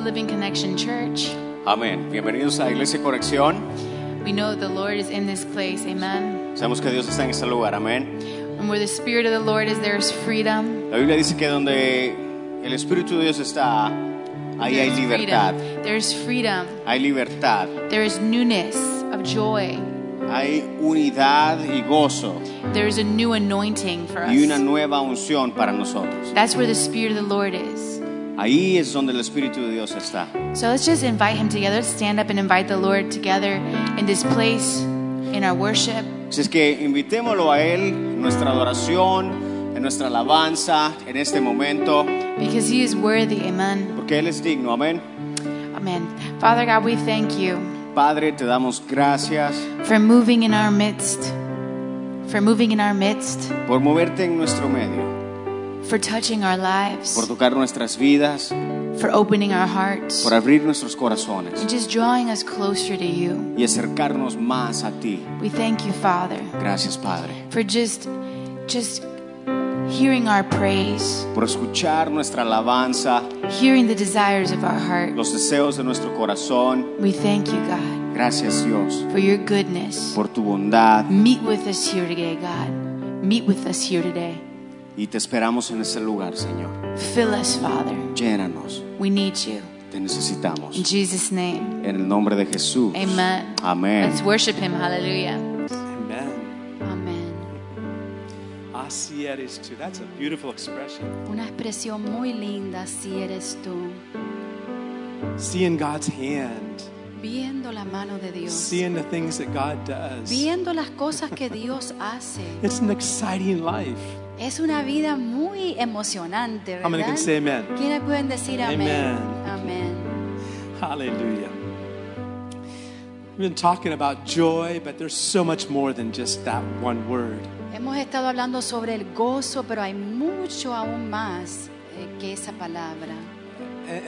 to Living Connection Church. Amén. Bienvenidos a Iglesia Conexión. We know the Lord is in this place. Amen. Sabemos que Dios está en este lugar. Amén. And where the Spirit of the Lord is, there is freedom. La Biblia dice que donde el Espíritu de Dios está, ahí There hay is libertad. freedom. There is freedom. Hay libertad. There is newness of joy. Hay unidad y gozo There is a new anointing for y una us. nueva unción para nosotros. That's where the Spirit of the Lord is. Ahí es donde el Espíritu de Dios está. So let's just invite Him together. Let's stand up and invite the Lord together in this place, in our worship. Así es que invitémoslo a Él nuestra adoración, en nuestra alabanza, en este momento, Because He is worthy. Amen. porque Él es digno. Amén. Amen. Father God, we thank you. Padre, te damos gracias for moving in our midst, for moving in our midst, por moverte en nuestro medio, for touching our lives, por tocar nuestras vidas, for opening our hearts, por abrir nuestros corazones and just drawing us closer to you. y acercarnos más a ti. We thank you, Father, Gracias, Padre, for just just hearing our praise, por escuchar nuestra alabanza, hearing the desires of our heart. los deseos de nuestro corazón. We thank you, God, Gracias, Dios, for your goodness. por tu bondad Meet with us here today, God. Meet with us here today. Y te esperamos en ese lugar, Señor. Fill us, Father. Llénanos, We need you. te necesitamos. In Jesus' name. En el nombre de Jesús. Amen. Amén. Let's worship him. Hallelujah. Amen. Amen. Así eres tú. That's a beautiful expression. Una expresión muy linda, si eres tú, Seeing God's hand, viendo la mano de Dios, seeing the things that God does. viendo las cosas que Dios hace. It's an exciting life. Es una vida muy emocionante, How many can ¿verdad? say amen? ¿Quiénes pueden decir amén? Amen. Amén. Hallelujah. We've been talking about joy, but there's so much more than just that one word. Hemos estado hablando sobre el gozo, pero hay mucho aún más eh, que esa palabra.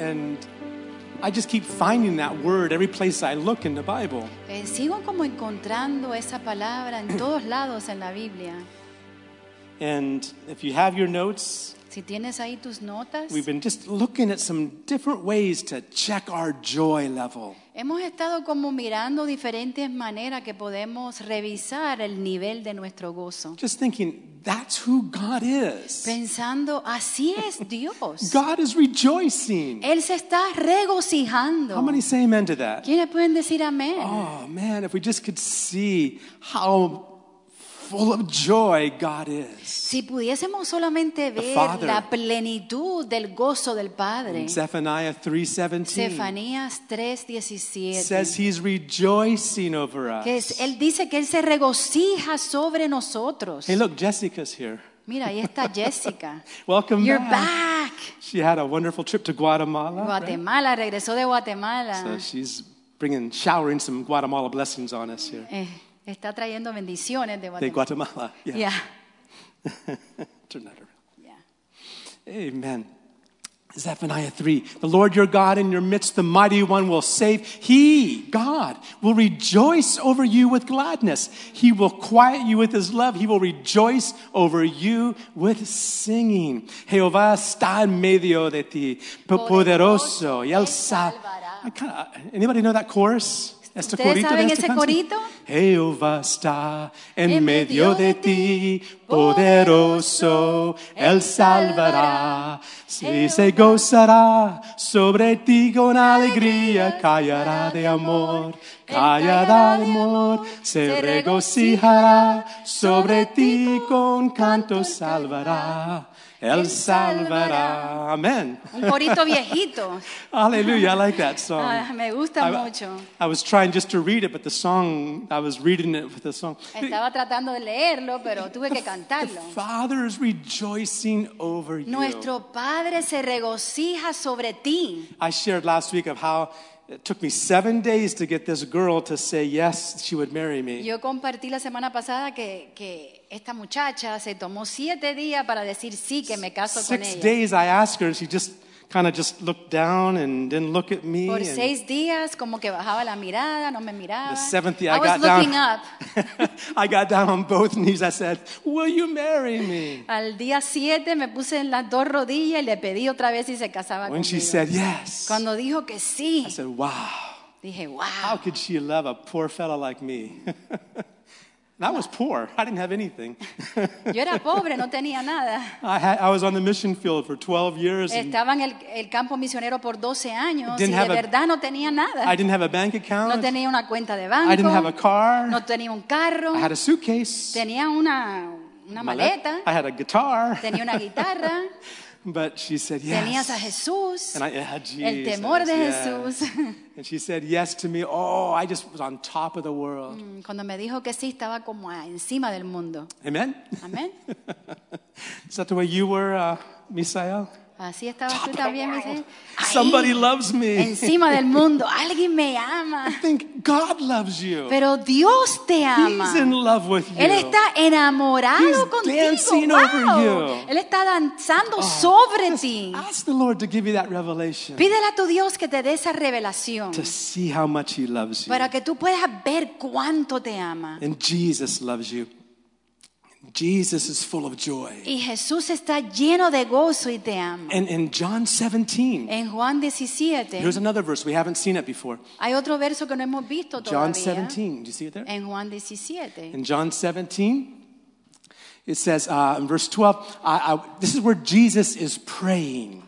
And I just keep finding that word every place I look in the Bible. Eh, sigo como encontrando esa palabra en todos lados en la Biblia. And if you have your notes, Si tienes ahí tus notas, we've been just looking at some different ways to check our joy level. hemos estado como mirando diferentes maneras que podemos revisar el nivel de nuestro gozo. Just thinking, that's who God is. Pensando, así es Dios. God is rejoicing. Él se está regocijando. How many say amen to that? ¿Quiénes pueden decir amén? Oh man, if we just could see how full of joy God is. Si pudiésemos solamente ver la plenitud del gozo del Padre. Zephaniah 3:17 Zefanías 3:17. says he's rejoicing over us. Que es- él dice que él se regocija sobre nosotros. Hey, look, Jessica's here. Mira, ahí está Jessica. Welcome You're back. back. She had a wonderful trip to Guatemala. right? Guatemala, regresó de Guatemala. So she's bringing, showering some Guatemala blessings on us here. Eh, está trayendo bendiciones de De Guatemala. Guatemala. Yeah. Yeah. Turn that around. Yeah. Amen. Zephaniah 3. The Lord your God in your midst, the mighty one, will save. He, God, will rejoice over you with gladness. He will quiet you with his love. He will rejoice over you with singing. Jehová está en medio de ti, poderoso, y él sal- Anybody know that chorus? Este ¿Ustedes saben esta ese canción? corito? Jehová está en, En medio de ti, poderoso, Él salvará. Si se gozará sobre ti con alegría, callará de amor, callará de amor, se regocijará sobre ti con canto salvará. Él salvará. Amén. Un corito viejito. Hallelujah. I like that song. Ah, me gusta I, mucho. I was trying just to read it, but the song, I was reading it with the song. Estaba tratando de leerlo, pero tuve que The cantarlo. Father is rejoicing over you. Nuestro Padre se regocija sobre ti. I shared last week of how it took me seven days to get this girl to say yes, she would marry me. Yo compartí la semana pasada que, que esta muchacha se tomó siete días para decir sí, que me caso con Six ella. days I asked her, and she just kind of just looked down and didn't look at me. Por seis días como que bajaba la mirada, no me miraba. the seventh day I I got down. up. I got down on both knees. I said, "Will you marry me?" Al día 7 me puse en las dos rodillas y le pedí otra vez si se casaba When she conmigo. said yes, Cuando dijo que sí, I said, "Wow, dije, how wow. could she love a poor fellow like me?" and I was poor. I didn't have anything. Yo era pobre, no tenía nada. I, had, I was on the mission field for 12 years. Estaba en el, el campo misionero por 12 años y Didn't de have a- verdad no tenía nada. I didn't have a bank No account. tenía una cuenta de I didn't have a car. no tenía un carro, I had a suitcase. tenía una, una maleta, I had a guitar. tenía una guitarra, But she said yes. tenías a Jesús, And I, yeah, el temor de yes. Jesús. And she said yes to me. Oh, I just was on top of the world. Cuando me dijo que sí, estaba como encima del mundo. Amen? Amén. Is that the way you were, uh, Misael? Así estabas tú también. Somebody loves me. Encima del mundo, alguien me ama. I think God loves you. Pero Dios te ama. He's in love with you. Él está enamorado He's contigo. dancing Wow. over you. Él está danzando sobre Just ti. ask the Lord to give you that revelation. Pídele a tu Dios que te dé esa revelación To see how much He loves you. para que tú puedas ver cuánto te ama. And Jesus loves you. Jesus is full of joy. Y Jesús está lleno de gozo y te ama. And in John 17, En Juan 17 here's another verse. We haven't seen it before. hay otro verso que no hemos visto John todavía. 17. Do you see it there? En Juan 17. In John 17, it says uh, in verse 12, I, I, this is where Jesus is praying.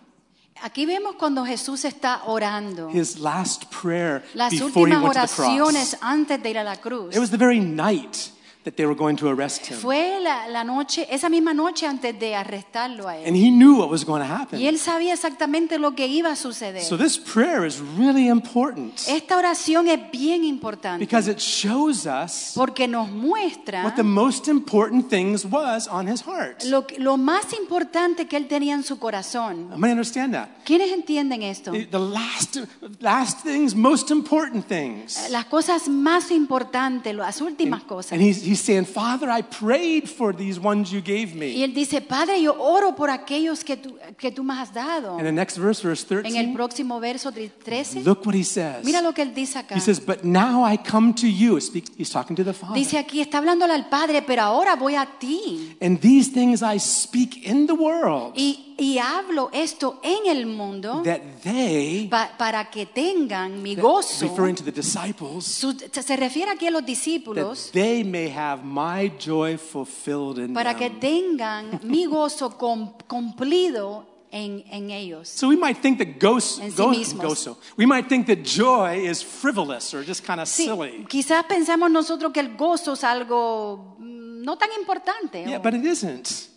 Aquí vemos cuando Jesús está orando. His last prayer Las before he últimas went to the oraciones cross. antes de ir a la cruz. It was the very night that they were going to arrest him. Fue la, la noche, esa misma noche antes de arrestarlo a And él. he knew what was going to happen. Y él sabía exactamente lo que iba a suceder. So this prayer is really important Esta oración es bien importante because it shows us porque nos muestra what the most important things was on his heart. lo, más importante que él tenía en su corazón. Understand that? ¿Quiénes entienden esto? The the last, last things, most important things. Las cosas más importantes, las últimas cosas. And he's, he's saying, Father, I prayed for these ones you gave me. Y él dice, Padre, yo oro por aquellos que tú, que tú me has dado. And the next verse, verse 13, En el 13, próximo verso 13, look what he says. mira lo que él dice acá. He says, But now I come to you. He's talking to the Father. Dice aquí, está hablándole al Padre, pero ahora voy a ti. And these things I speak in the world, Y, y hablo esto en el mundo that they, pa- para que tengan mi that- gozo. referring to the disciples, Su- se refiere aquí a los that discípulos they may have my joy fulfilled in para que them. tengan mi gozo com- cumplido en, en ellos. So we might think that ghost, En sí gozo, we might think that joy is frivolous or just kind of Sí, silly. quizás pensamos nosotros que el gozo es algo mm, no tan importante, Yeah, o- but it isn't.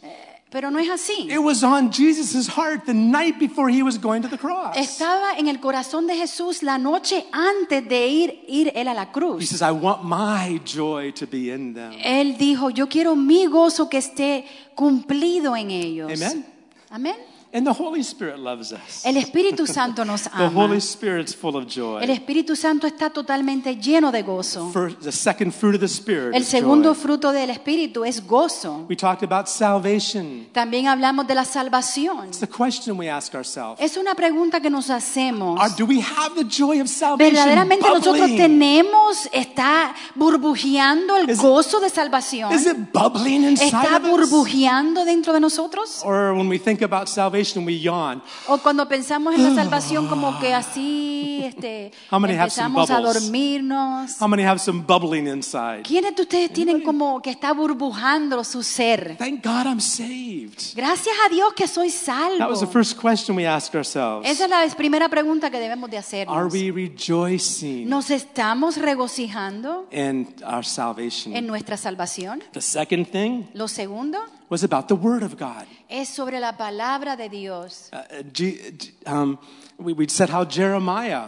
Pero no es así. It was on Jesus' heart the night before he was going to the cross. Estaba en el corazón de Jesús la noche antes de ir, ir él a la He cruz. says, I want my joy to be in them. Él dijo, yo quiero mi gozo que esté cumplido en ellos. Amen. Amén. And the Holy Spirit loves us. El Espíritu Santo nos The ama. Holy Spirit's full of El joy. Espíritu Santo está totalmente lleno de gozo. First, the second fruit of the Spirit El is segundo joy. fruto del Espíritu es gozo. We talked about salvation. También hablamos de la salvación. It's the question we ask ourselves. Es una pregunta que nos hacemos. Are, do we have the joy of salvation Verdaderamente nosotros tenemos, está burbujeando el Is- gozo de salvación. Is it bubbling inside Está of us? burbujeando dentro de nosotros. Or when we think about salvation, we yawn. O cuando pensamos en la salvación como que así este, How many have some empezamos a dormirnos. How many have some bubbling inside? ¿Quiénes de ustedes tienen como que está burbujando su ser? Thank God I'm saved. Gracias a Dios que soy salvo. That was the first question we asked ourselves. Esa es la primera pregunta que debemos de Are we rejoicing ¿Nos estamos regocijando in our salvation? en nuestra salvación? The second thing Lo segundo was about the Word of God. Es sobre la palabra de Dios. Uh, G- um, we, we said how Jeremiah,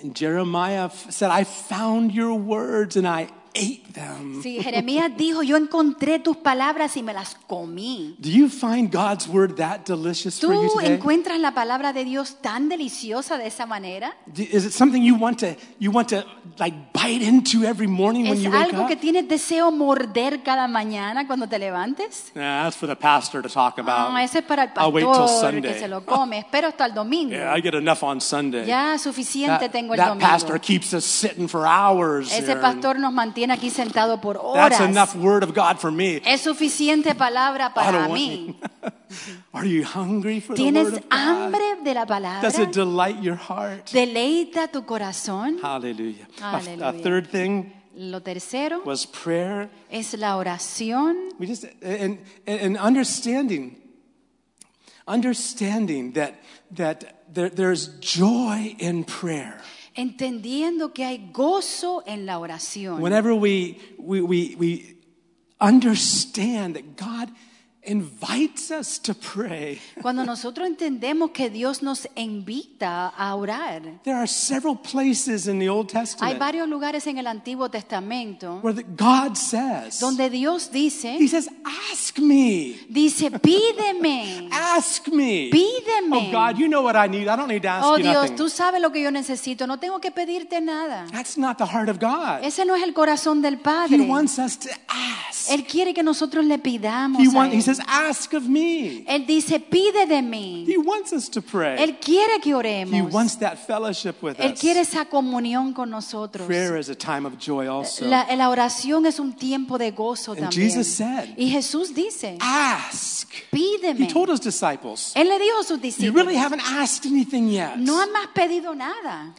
and Jeremiah said, I found your words and I ate them. Sí, Jeremías dijo, yo encontré tus palabras y me las comí. Do you find God's word that delicious for you ¿Tú today? encuentras la palabra de Dios tan deliciosa de esa manera? Do- Is it something you want to you want to like bite into every morning when ¿Es you wake algo up? que tienes deseo morder cada mañana cuando te levantes? Nah, that's for the pastor to talk about. No, ese es para el I'll wait till pastor que Sunday. se lo come. Espero hasta el domingo. Yeah, I get enough on Sunday. Ya suficiente that, tengo el that domingo. pastor keeps us sitting for hours. Ese and pastor nos mantiene aquí sentado por That's horas. enough word of God for me. Es suficiente palabra para mí. Are you hungry for the word ¿Tienes of God? hambre de la palabra? Does it delight your heart? ¿Deleita tu corazón? Hallelujah. A- third thing Lo tercero was prayer. es la oración. We just and, and understanding, understanding that that there, there's joy in prayer. Entendiendo que hay gozo en la oración. Whenever we we we, we understand that God invites us to pray, Cuando nosotros entendemos que Dios nos invita a orar. there are several places in the Old Hay Testament varios lugares en el Antiguo Testamento where the, God says, donde Dios He dice, says, "Ask me, dice, pídeme, ask me." pídeme. Oh God, you know what I need. I don't need to ask Oh you Dios, nothing. tú sabes lo que yo necesito, no tengo que pedirte nada. That's not the heart of God. Ese no es el corazón del He Padre. wants us to ask. Él quiere que nosotros le pidamos. He, a want, he Él. Says, ask of me. Él dice, pide de mí. He wants us to pray. Él quiere que He oremos. wants that fellowship with Él us. quiere esa comunión con nosotros. Prayer is a time of joy also. La, la oración es un tiempo de gozo And también. Jesus said, y Jesús dice, Ask. He pídeme. told his disciples, Él le dijo a sus You discípulos, really haven't asked anything yet. no han más pedido nada.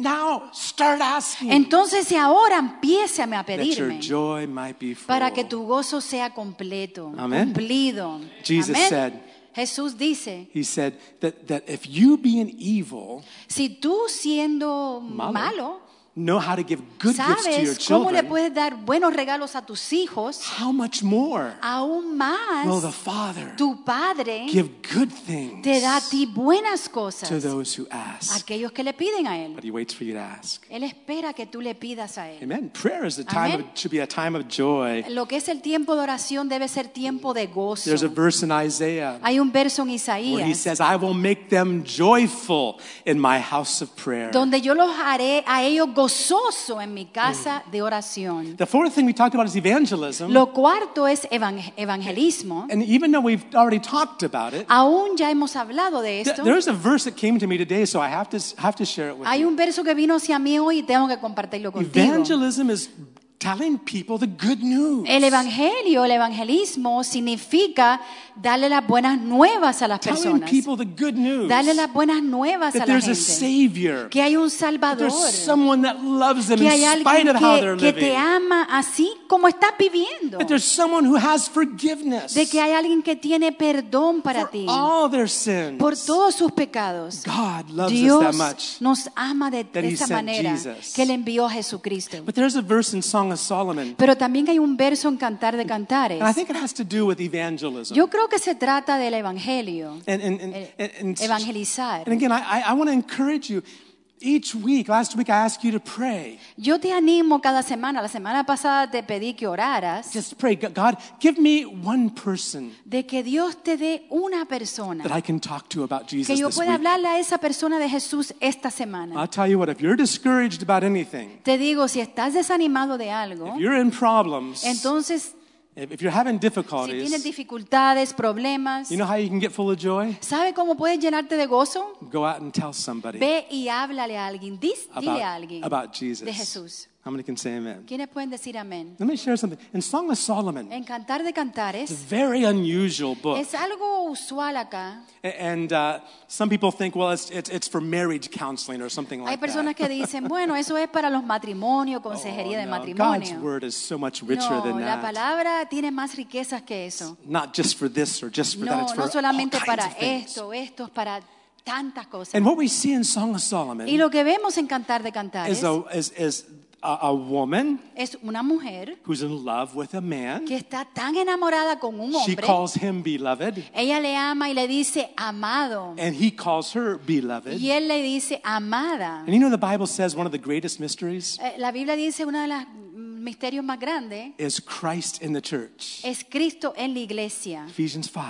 Now start asking Entonces si ahora empiézame a that your pedirme joy might be full. para que tu gozo sea completo, Amen. cumplido. Jesus Amén. said- Jesús dice, He said that, that if you being evil si tú siendo Malo. malo, know how to give good gifts to your sabes cómo le children, puedes dar buenos regalos a tus hijos, how much more aún más will the Father tu Padre give good things te da a ti buenas to cosas those who a ask? aquellos que le piden a Él. But He waits for you to ask. Él espera que tú le pidas a Él. Amen. Prayer is a time of, Amen. should be a time of joy. Lo que es el tiempo de oración debe ser tiempo de gozo. There's a verse in Isaiah Hay un verso en where He Isaías says, "I will make them joyful in my house of prayer." donde yo los haré a ellos gozoso en mi casa de oración. The fourth thing we talked about is evangelism. Lo cuarto es evang- evangelismo. And even though we've already talked about it, Aún ya hemos hablado de esto. there's a verse that came to me today, so I have to have to share it with Hay you. un verso que vino hacia mí hoy y tengo que compartirlo contigo. Evangelism is telling people the good news. El evangelio, el evangelismo significa darle las buenas nuevas a las telling personas. people the good news. Darle las buenas nuevas a la there's a gente. Savior. Que hay un Salvador. there's someone that loves them Que hay alguien que, te ama así como estás viviendo. That there's someone who has forgiveness De que hay alguien que tiene perdón para for ti. all their sins. Por todos sus pecados. God loves us Dios that much. nos ama de, that esa manera Jesus. que le envió a Jesucristo. But there's a verse in Song of Solomon, Pero también hay un verso en Cantar de Cantares. and I think it has to do with evangelism. Yo creo que se trata del evangelio, and, and, and, eh, evangelizar. and again, I want to encourage you. Each week, last week, I asked you to pray. Yo te animo cada semana. La semana pasada te pedí que oraras Just pray, God, give me one person de que Dios te dé una persona that I can talk to about Jesus que yo pueda hablarle a esa persona de Jesús esta semana. I'll tell you what, if you're discouraged about anything, Te digo, si estás desanimado de algo, if you're in problems, entonces if, you're having difficulties, si tienes dificultades, problemas, you know how you can get full of joy? ¿sabe cómo puedes llenarte de gozo? Go out and tell somebody Ve y háblale a alguien, dis- dile a about, alguien about Jesus. de Jesús. How many can say amen? ¿Quiénes pueden decir amén? Let me share something. In Song of Solomon, En Cantar de it's a Cantares very unusual book. es algo usual acá. A- And uh, some people think, well, it's, it's, it's for marriage counseling or something Hay like personas that. que dicen, bueno, eso es para los matrimonios, consejería de Oh, no. God's matrimonio. word is so much richer No, than la that. palabra tiene más riquezas que eso. Not just for this or just for that. No, It's for no solamente all para kinds of things. esto, esto es para tantas cosas. And what we see in Song of Solomon Y lo que vemos en Cantar de Cantares is a, is, is a, a woman es una mujer who's in love with a man. que está tan enamorada con un She hombre. calls him beloved, Ella le ama y le dice amado. and he calls her beloved. Y él le dice amada. And you know, the Bible says one of the greatest mysteries Eh, La Biblia dice una de las mm, misterios más grandes is Christ in the church. es Cristo en la iglesia. Ephesians 5.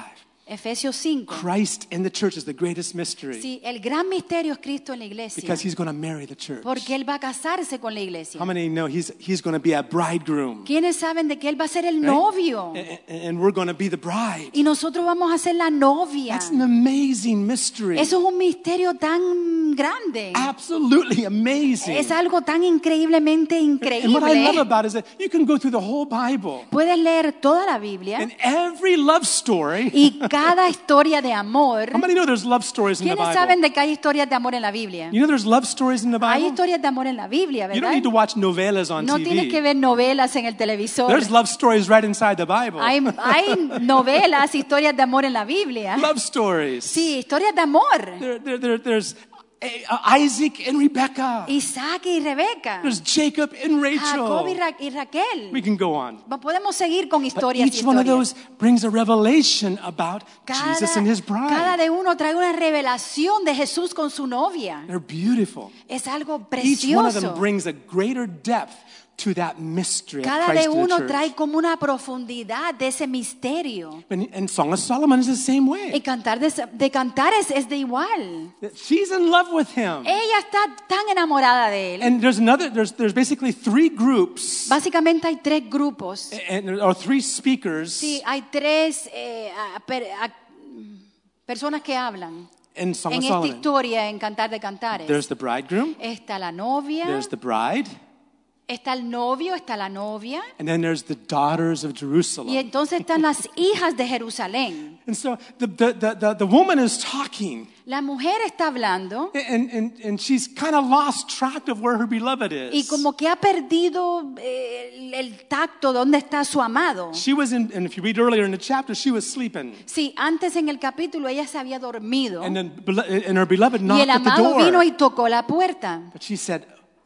Efesios 5. Christ in the church is the greatest mystery Sí, el gran misterio es Cristo en la iglesia. because he's going to marry the church. Porque Él va a casarse con la iglesia. How many know he's, he's going to be a bridegroom? ¿Quiénes saben de que Él va a ser el right? novio? A- a- And we're going to be the bride. Y nosotros vamos a ser la novia. That's an amazing mystery. Eso es un misterio tan grande. Absolutely amazing. Es algo tan increíblemente And what I love increíble. about it is that you can go through the whole Bible Puedes leer toda la Biblia and every love story. y cada historia de amor. How many know there's love stories in the ¿Quiénes saben Bible? de que hay historias de amor en la Biblia? You know there's love stories in the Hay Bible? historias de amor en la Biblia, You don't ¿verdad? need to watch novelas on No tienes que TV. ver novelas en el televisor. There's love stories right inside the Bible. Hay, hay novelas, historias de amor en la Biblia. Love stories. Sí, historias de amor. There, there, there, there's Isaac and Rebecca. Isaac y Rebeca. There's Jacob and Jacob y, Rachel. Ra- y Raquel. We can go on. Podemos seguir con But historias y each one of those brings a revelation about Cada, Jesus and his bride. cada de uno trae una revelación de Jesús con su novia. They're beautiful. Es algo precioso. Each one of them brings a greater depth to that mystery Cada de uno trae como una profundidad de ese misterio. And, and Song of Solomon is the same Y way. cantar de, de cantar es, de igual. She's in love with him. Ella está tan enamorada de él. And there's another, there's, there's basically three groups Básicamente hay tres grupos. and, or three speakers Sí, hay tres eh, a- a- personas que hablan en of esta historia en Cantar de Cantares. There's the bridegroom, Está la novia, there's the bride, está el novio, está la novia. and then there's the daughters of Y Jerusalem. entonces están las hijas de Jerusalén. And so the, the, the, the, woman is talking, La mujer está hablando and, and, and she's kind of lost track of where her beloved y is. como que ha perdido eh, el, el tacto de dónde está su amado. She was in, and if you read earlier in the chapter, she was sleeping. Sí, antes en el capítulo ella se había dormido And then and her beloved y knocked el at the amado vino door. y tocó la puerta. But she said,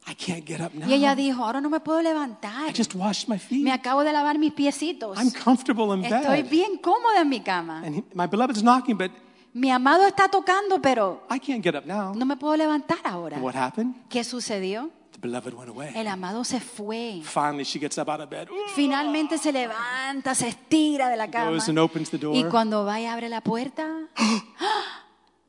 I can't get up now. Y ella dijo, ahora no me puedo I levantar. just washed my feet. Me acabo de lavar mis piecitos. I'm comfortable in Estoy bed. bien cómoda en mi cama. And he, my beloved's knocking, but Mi amado está tocando, pero I can't get up now. no me puedo levantar ahora. And what happened? ¿Qué sucedió? The beloved went away. El amado se fue. Finally, she gets up out of bed. Finalmente se levanta, se estira de la cama. Goes and opens the door. Y cuando va y abre la puerta,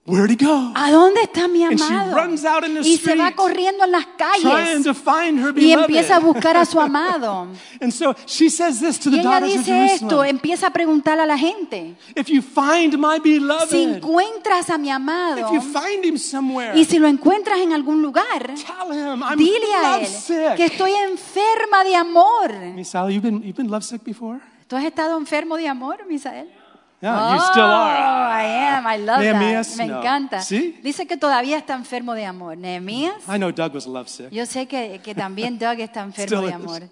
Where'd he go? ¿a dónde está mi And she amado? runs out in the Y se va corriendo en las calles to find her y empieza a buscar a su amado. And so she says this to Y the ella daughters of dice esto, empieza a preguntarle a la gente, If you find my si beloved, encuentras a mi amado if you find him somewhere, y si lo encuentras en algún lugar, tell him I'm dile a él que estoy enferma de amor. Misael, you've been, you've been lovesick before? ¿Tú has estado enfermo de amor, Misael? Yeah, you still Oh, are. I am. I love Nehemías, that. Me no. encanta. ¿Sí? Dice que todavía está enfermo de amor. Nehemías, I know Doug was lovesick. yo sé que, que también Doug está enfermo de is.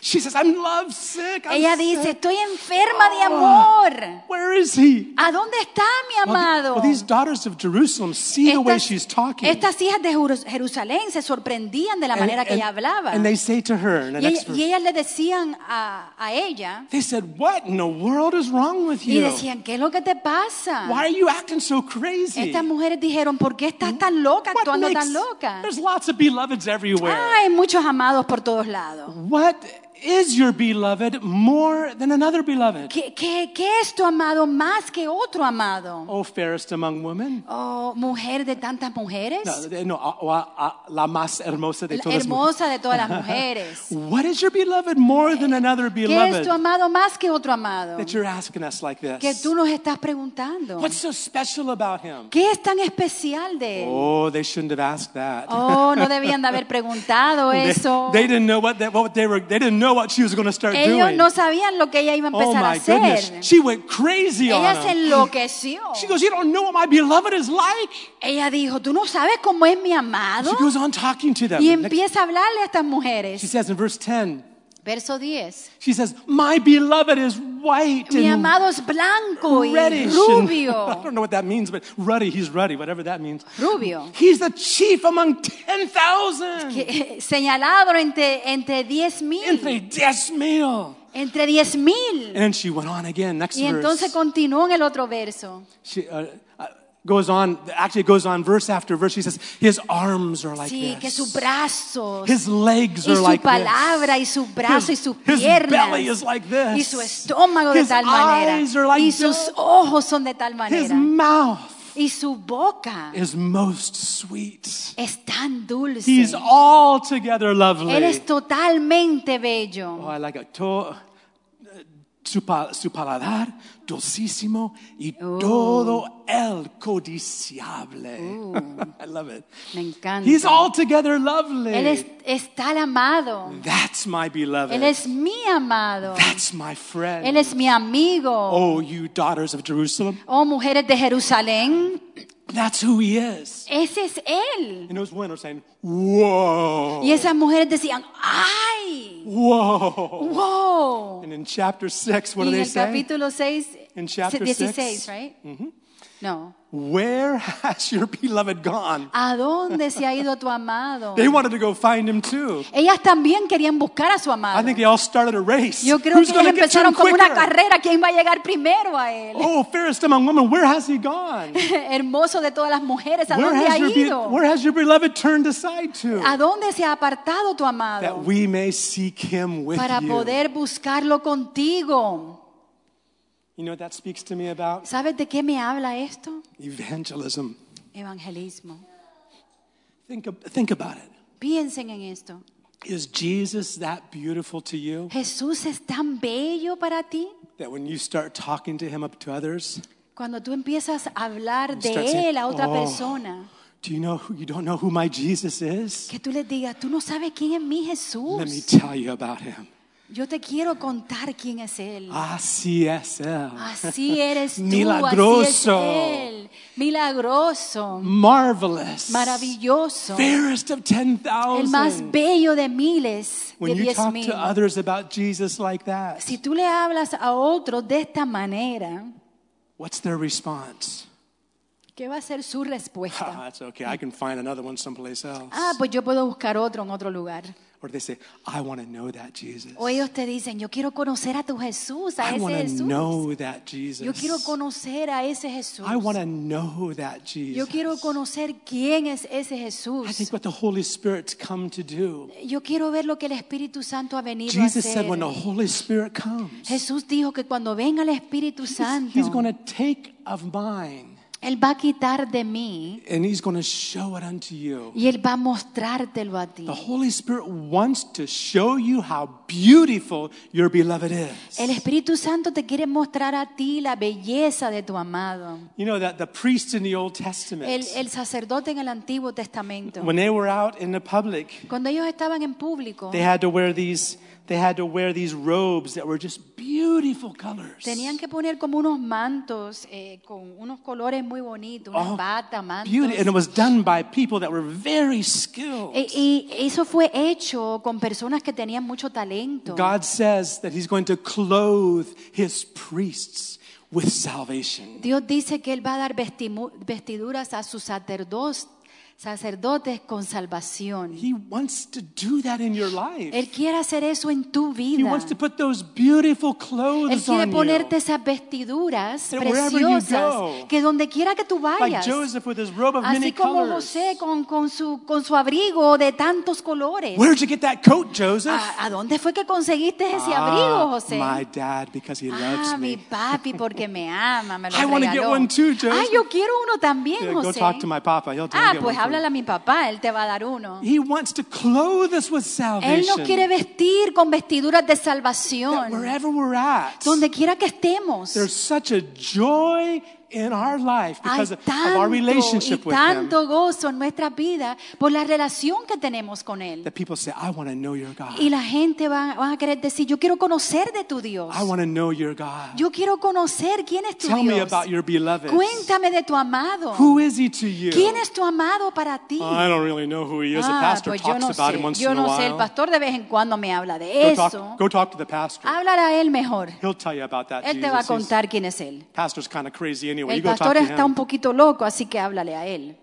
She says, I'm lovesick. I'm Ella dice, sick." estoy enferma de amor. Where is he? ¿A dónde está mi amado? well, these daughters of Jerusalem see the way she's talking. estas hijas de Jeru- Jerusalén se sorprendían de la And- manera que and- ella hablaba. And they say to her Y, ella- y ellas le decían a, a ella, they said, What in the world is wrong with y you? decían, ¿qué es lo que te pasa? Why are you acting so crazy? Estas mujeres dijeron, ¿por qué estás tan loca, What actuando makes- tan loca? There's lots of beloveds everywhere. Hay muchos amados por todos lados. What is your beloved more than another beloved? ¿Qué, qué, qué es tu amado más que otro amado? Oh, fairest among women. Oh, mujer de tantas mujeres. No, no, la más hermosa de La todas. hermosa de todas las mujeres. What is your beloved more than another ¿Qué es beloved? tu amado más que otro amado? That you're asking us like Que this. tú nos estás preguntando. What's so special about him? ¿Qué es tan especial de él? Oh, they shouldn't have asked that. Oh, no debían de haber preguntado They, eso. they didn't know what, they, what they were. They didn't know what she was going to start Ellos doing. no sabían lo que ella iba a oh empezar a oh, my goodness, she went crazy on Ella se him. enloqueció. She goes, "You don't know what my beloved is like." Ella dijo, ¿tú no sabes cómo es mi amado? She goes on talking to them. Y empieza a hablarle a estas she says in verse 10, Verso 10. she says, "My beloved is white Mi and amado es blanco y reddish." and- I rubio. don't know what that means, but ruddy. He's ruddy, whatever that means. Rubio. He's the chief among ten thousand. Que- señalado entre, entre 10 mil. Entre diez mil. Entre 10 mil. And she went on again. Next Y entonces verse. continuó en el otro verso. She, uh, goes on, actually it goes on verse after verse. He says, his arms are like Sí, this. brazos His legs are like palabra this. brazo His- his piernas belly is like this. y su estómago de His tal manera eyes are like y sus this. ojos son de tal His mouth y su boca is most sweet. es tan dulce. He's altogether lovely. Él es totalmente Oh. I like it. To- su, pa- su paladar dulcísimo y Oh. todo el codiciable. I love it. Me encanta. He's altogether lovely. Él es, es tal amado. That's my beloved. Él es mi amado. That's my friend. Él es mi amigo. Oh, you daughters of Jerusalem. Oh, mujeres de Jerusalén. That's who he is. Ese es Él. And those women are saying, Whoa. Y esas mujeres decían, ¡ay! Whoa. Whoa. And in chapter 6, what Y do en they el say? capítulo 6, In chapter 16, six. right? Mm-hmm. No. Where has your beloved gone? ¿A dónde se ha ido tu amado? They wanted to go find him too. Ellas también querían buscar a su I amado. think they all started a race. Yo creo Who's que ellas empezaron como una quicker? carrera. ¿Quién va a llegar primero a él? Oh, fairest among women, where has he gone? Hermoso de todas las mujeres, ¿a Where dónde ha ido? where has your beloved turned aside to? ¿A dónde se ha apartado tu amado? That we may seek him with Para you. poder buscarlo contigo. You know what that speaks to me about? ¿Sabes de qué me habla esto? Evangelism. Evangelismo. Think, think about it. Piensen en esto. Is Jesus that beautiful to you Jesús es tan bello para ti. that when you start talking to him up to others, Cuando tú empiezas a hablar de saying, él a otra "Oh, persona, Do you know who, you don't know who my Jesus is? que tú les digas, tú no sabes quién es mi Jesús. Let me tell you about him. Yo te quiero contar quién es él. Así es él. Así eres tú, Milagroso. así es él. Milagroso, Marvelous. maravilloso, Fairest of ten el más bello de miles, de When you diez talk mil. to others about Jesus like that, Si tú le hablas a otros de esta manera, what's their response? ¿Qué va a ser su Ah, respuesta? that's okay. I can find another one someplace else. Ah, pues yo puedo buscar otro en otro lugar. Or they say, I want to know that Jesus. O ellos te dicen, yo quiero conocer a tu Jesús, a I ese want to Jesús. know that Jesus. Yo quiero conocer a ese Jesús. I want to know that Jesus. Yo quiero conocer quién es ese I Jesús. think what the Holy Spirit's come to do. Yo quiero ver lo que el Espíritu Santo ha venido a Jesus hacer. said when the Holy Spirit comes, Jesús dijo que cuando venga el Espíritu Santo, He's going to take of mine Él va a quitar de mí and He's going to show it unto you. y Él va a mostrártelo a ti. The Holy Spirit wants to show you how beautiful your beloved is. El Espíritu Santo te quiere mostrar a ti la belleza de tu amado. You know that the priests in the Old Testament, El, el sacerdote en el Antiguo Testamento, when they were out in the public, cuando ellos estaban en público, they had to wear these they had to wear these robes that were just beautiful colors. tenían que poner como unos mantos eh, con unos colores muy bonitos, unas Oh, batas, mantos. Beauty, and it was done by people that were very skilled. E- Y eso fue hecho con personas que tenían mucho talento. God says that He's going to clothe His priests with salvation. Dios dice que Él va a dar vestiduras a sus sacerdotes, sacerdotes con salvación. He wants to do that in your life. Él quiere hacer eso en tu He vida. wants to put those beautiful Él clothes quiere on ponerte esas vestiduras That preciosas go, que donde quiera que tú Like vayas, Joseph with his robe of many así como colors. José con, con su, con su abrigo de tantos colores. Where'd you get that coat, Joseph? ¿A, a dónde fue que conseguiste ese Ah, abrigo, José? my dad, because he loves Ah, mi me. papi, porque me ama, me lo I get one too, Joseph. Ah, yo quiero uno también, Yeah, go José. talk to my papa. He'll Ah, pues háblale a mi papá, él te va a dar uno. He wants to clothe us with Él salvation. nos quiere vestir con vestiduras de That salvación. wherever we're at, Donde quiera que estemos. there's such a joy in our life Hay because of, of tanto our y relationship with Him tanto gozo en nuestra vida por la relación que tenemos con Él. that people say, I want to know your God. Y la gente va, va a querer decir, yo quiero conocer de tu Dios. I want to know your God. Yo quiero conocer quién es tu Tell me Dios. about your beloved. Cuéntame de tu amado. Who is he to you? ¿Quién es tu amado para ti? I don't really know who he is. the Ah, pastor pues yo talks no about sé. him once Yo in a no. El while. pastor de vez en cuando me habla de Go eso. talk, go talk to the pastor. Hablar a él mejor. He'll tell you about that Él te va a Jesus. Contar quién es él. pastor's kind of crazy anyway. El pastor to está un poquito loco, así que háblale a él.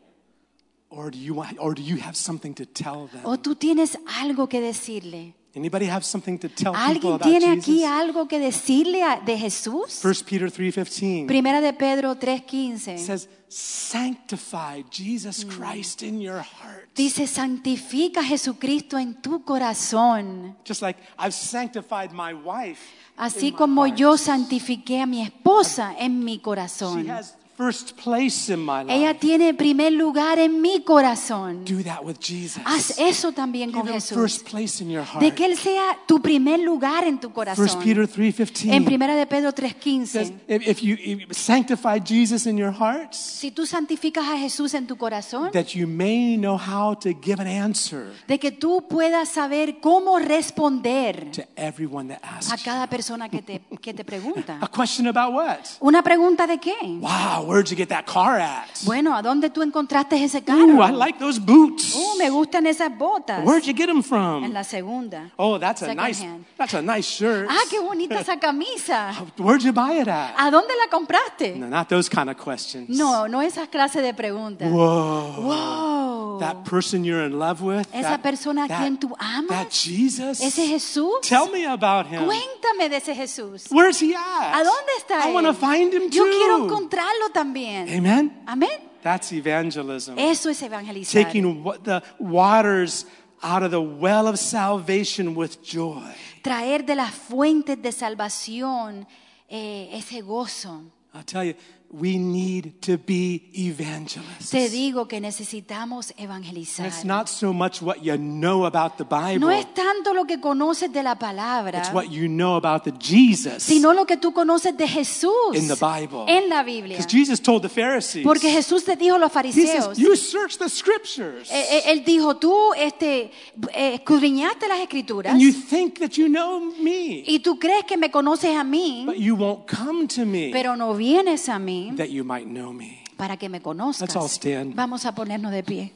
Or do you want, or do you have something to tell them? ¿O tú tienes algo que decirle? Anybody have something to tell people ¿Alguien about tiene aquí Jesus? algo que decirle a- de Jesús? 1 Peter 3:15 Primera de Pedro 3:15 says, "Sanctify Jesus Christ in your heart." dice, santifica a Jesucristo en tu corazón, Just like I've sanctified my wife. así in my como heart. yo santifiqué a mi esposa en mi She corazón. has first place in my life. Ella tiene primer lugar en mi corazón. Do that with Jesus. Haz eso también Give con Jesús. first place in your heart. De que Él sea tu primer lugar en tu 1 corazón. Peter 3:15 En Primera de Pedro says, 3:15. if, if you if you sanctify Jesus in your hearts, Si tú santificas a Jesús en tu corazón, that you may know how to give an answer de que tú puedas saber cómo responder to everyone that a asks. you. cada persona que te, que te pregunta. A question about what? ¿Una pregunta de qué? Wow, where'd you get that car at? Bueno, ¿a dónde tú encontraste ese carro? Ooh. I like those boots. Uh, me gustan esas botas. Where'd you get them from? En la segunda. Oh, that's a nice hand. that's a nice shirt. Ah, qué bonita esa camisa. Where'd you buy it at? ¿A dónde la compraste? No, not those kind of questions. No, no esas clases de preguntas. Whoa. Whoa. That person you're in love with. Esa that, persona a quien tú amas. That Jesus. Ese Jesús. Tell me about him. Cuéntame de ese Jesús. Where's he at? ¿A dónde está I want to find him too. Yo quiero encontrarlo también. Amen. Amén. That's evangelism. Eso es evangelizar. Taking the waters out of the well of salvation with joy. Traer de las fuentes de salvación eh, ese gozo. I'll tell you, we need to be evangelists. Te digo que necesitamos evangelizar. it's not so much what you know about the Bible, No es tanto lo que conoces de la palabra, it's what you know about the Jesus sino lo que tú conoces de Jesús in the Bible. en la Biblia. Because Jesus told the Pharisees, Porque Jesús te dijo a los He fariseos, says, You search the scriptures, eh, eh, él dijo, tú este, eh, escudriñaste las escrituras and you think that you know me, y tú crees que me conoces a mí, but you won't come to me pero no vienes a mí that you might know me. para que me Let's all stand. Vamos a ponernos de pie.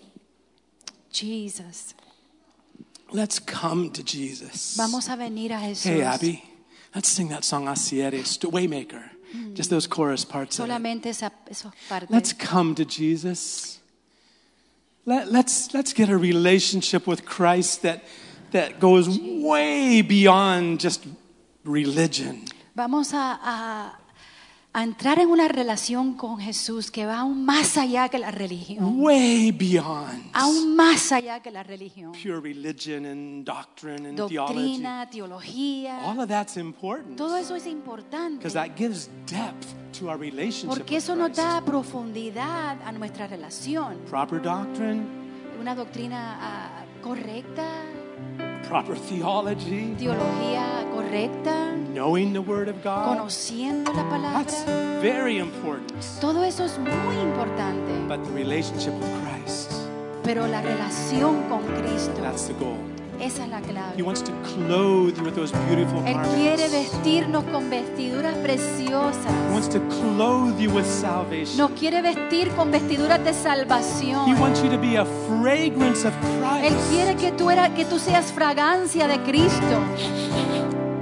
Jesus. Let's come to Jesus. Vamos a venir a Jesús. Hey, Abby, let's sing that song, Asieres, Waymaker. Mm. Just those chorus parts. of it. Solamente esa, esas partes. Let's come to Jesus. Let, let's, let's get a relationship with Christ that, that goes way beyond just religion. Vamos a, a- a entrar en una relación con Jesús que va aún más allá que la religión. Way beyond Aún más allá que la religión. pure religion and doctrine and theology. Doctrina, teología. All of that's important Todo eso es importante. because that gives depth to our relationship Porque eso nos da profundidad a nuestra relación. Proper doctrine, Una doctrina ah, correcta, proper theology, teología correcta, knowing the Word of God. conociendo la That's very important. Todo eso es muy importante. But the relationship with Christ, Pero la relación con Cristo, that's the goal. Esa es la He clave. wants to clothe you with those beautiful Él quiere vestirnos con vestiduras He preciosas. wants to clothe you with salvation. Nos quiere vestir con vestiduras de He salvación. wants you to be a fragrance of Él Christ. quiere que tú, era, que tú seas fragancia de Cristo.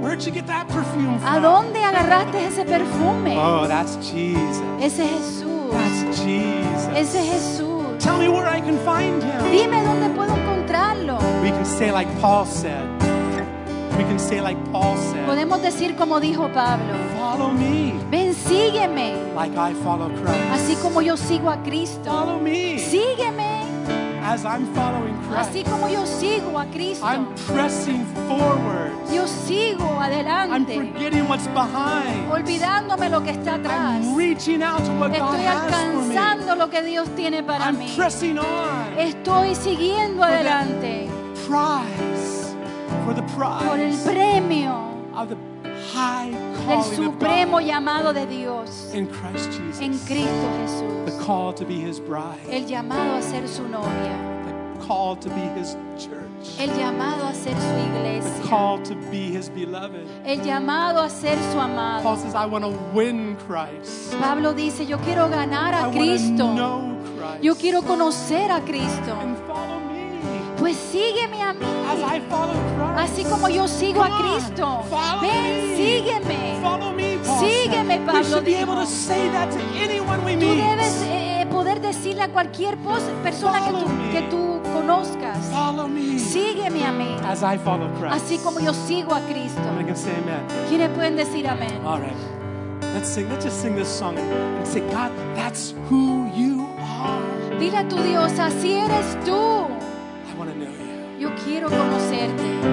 Where'd you get that perfume ¿A from? dónde agarraste ese perfume? Oh, that's Jesus. Ese Jesús. That's Jesus. Ese Jesús. Tell me where I can find him. Dime dónde puedo can say like Paul said. We can say like Paul said. Podemos decir como dijo Pablo. Follow me Ven, sígueme. like I follow Christ. Así como yo sigo a Cristo. Follow me Sígueme. as I'm following Así Christ. como yo sigo a Cristo. I'm pressing forward. Yo sigo I'm adelante. forgetting what's behind. Olvidándome lo que está atrás. I'm reaching out to what God Estoy has for me. alcanzando lo que Dios tiene para I'm mí. pressing on Estoy siguiendo adelante prize for the por el premio of the high del supremo llamado de Dios in Christ Jesus. en Cristo The Jesús. call to be His bride. El llamado a ser su novia. The call to be His church. El llamado a ser su The iglesia. call to be His beloved. El llamado a ser su amado. Paul says, I want to win Christ. Pablo dice, yo quiero ganar a Cristo. know Christ. Yo quiero conocer a Cristo. and follow Pues sígueme a mí. as I follow Christ. Así como yo sigo a Cristo. Ven, me. sígueme. Follow me, Paul Sígueme. Pablo Tú debes eh, poder decirle a cualquier persona que tú, que tú conozcas, Follow me sígueme a mí, as I follow Christ. así como yo sigo a Cristo. ¿Quiénes pueden decir amén? All right. Let's sing. Let's just sing this song and say, God, that's who you are. Dile a tu Dios, así eres tú. Yo quiero conocerte.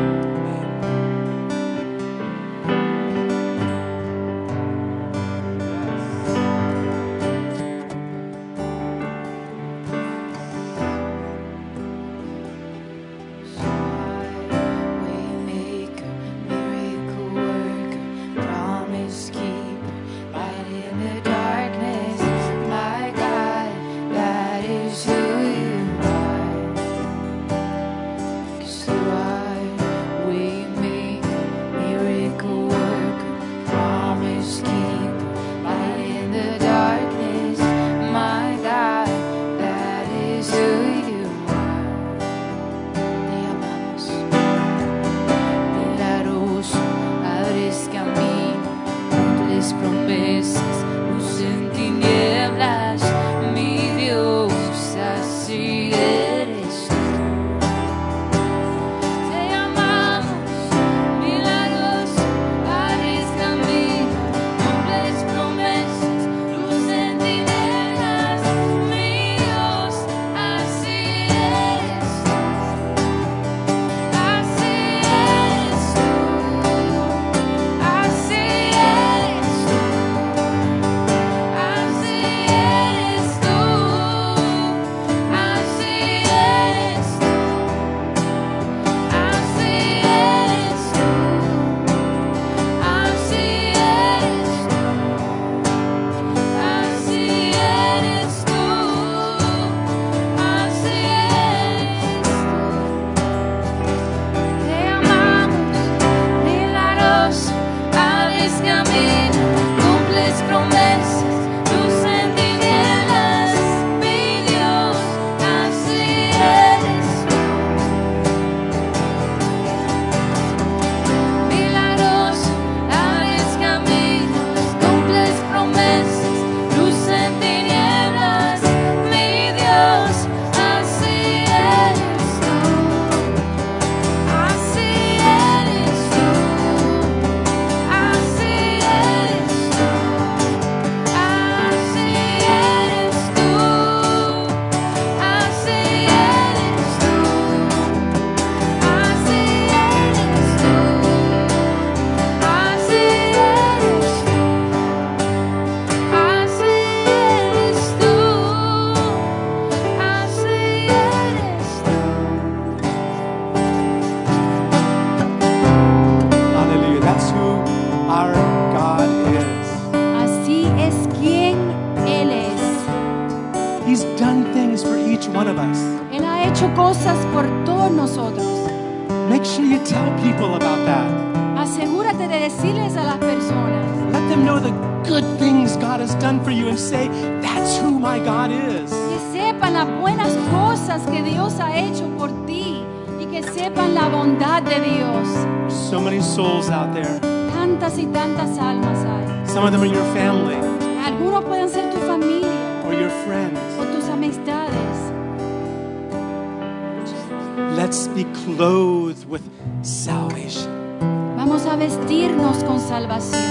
Salvación.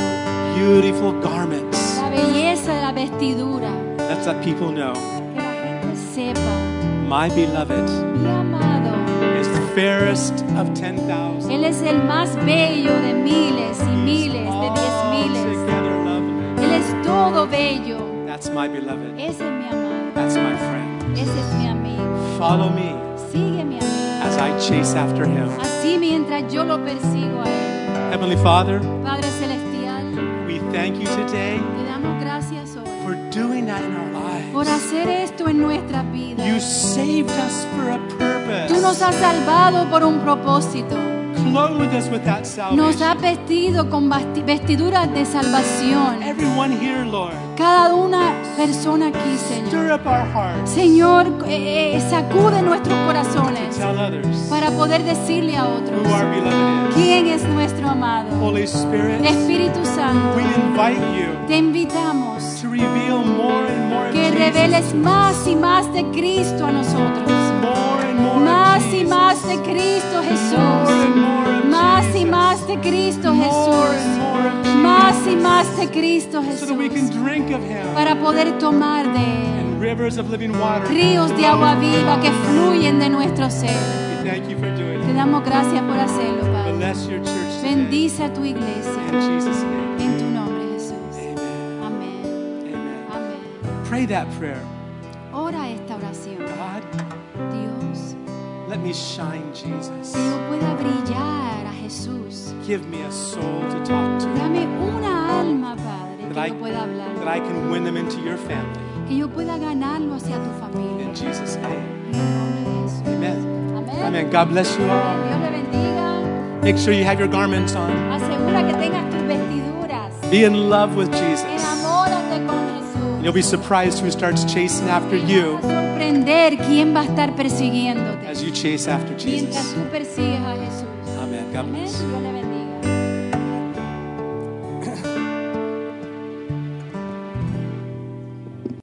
Beautiful garments. La belleza de la vestidura. Let's let people know. Que la gente sepa. My beloved Mi amado. is the fairest of 10,000. Él es el más bello de miles y miles, de diez miles. Él es todo bello. That's my beloved. Ese es mi amado. That's my friend. Ese es mi amigo. Follow me Sígueme a mí. as I chase after him. Así mientras yo lo persigo a Él. Heavenly Father, Padre Celestial, we thank you today te damos gracias hoy for doing that in our por lives. hacer esto en nuestras vidas. You saved us for a Tú nos purpose. has salvado por un propósito. Clothe us with that Nos has salvation. vestido con vestiduras de salvación. Everyone here, Lord, Cada una persona aquí, Señor. Señor, eh, eh, sacude nuestros corazones para poder decirle a otros quién es es nuestro amado. Espíritu Santo, te invitamos que reveles más y más de Cristo a nosotros. Más y más de Cristo Jesús. De Cristo So that we can Jesús. drink of Him. Para poder tomar de Él. And rivers of living water. Ríos de agua viva que fluyen de nuestro ser. We thank you for doing Te damos gracias por hacerlo, Padre. Bless your church today. Bendice a tu iglesia. In Jesus' name. En tu nombre, Jesús. Amén. Pray that prayer. Ora esta oración. God, Dios, let me shine, Jesus. que yo pueda brillar a Jesús. Give me a soul to talk to. Dame una alma, Padre, That I, que yo pueda that. I can win them into your family. Que yo pueda ganarlo hacia tu familia. In Jesus' name. En el nombre de Jesús. Amen. Amén. Amen. God bless you all. Dios le bendiga. Make sure you have your garments on. Asegura que tengas tus vestiduras. Be in love with Jesus. Enamórate con Jesús. And you'll be surprised who starts chasing after you sorprender quién va a estar persiguiéndote as you chase after mientras Jesus. tú persigues a Jesús. Amen. God bless. Bendiga.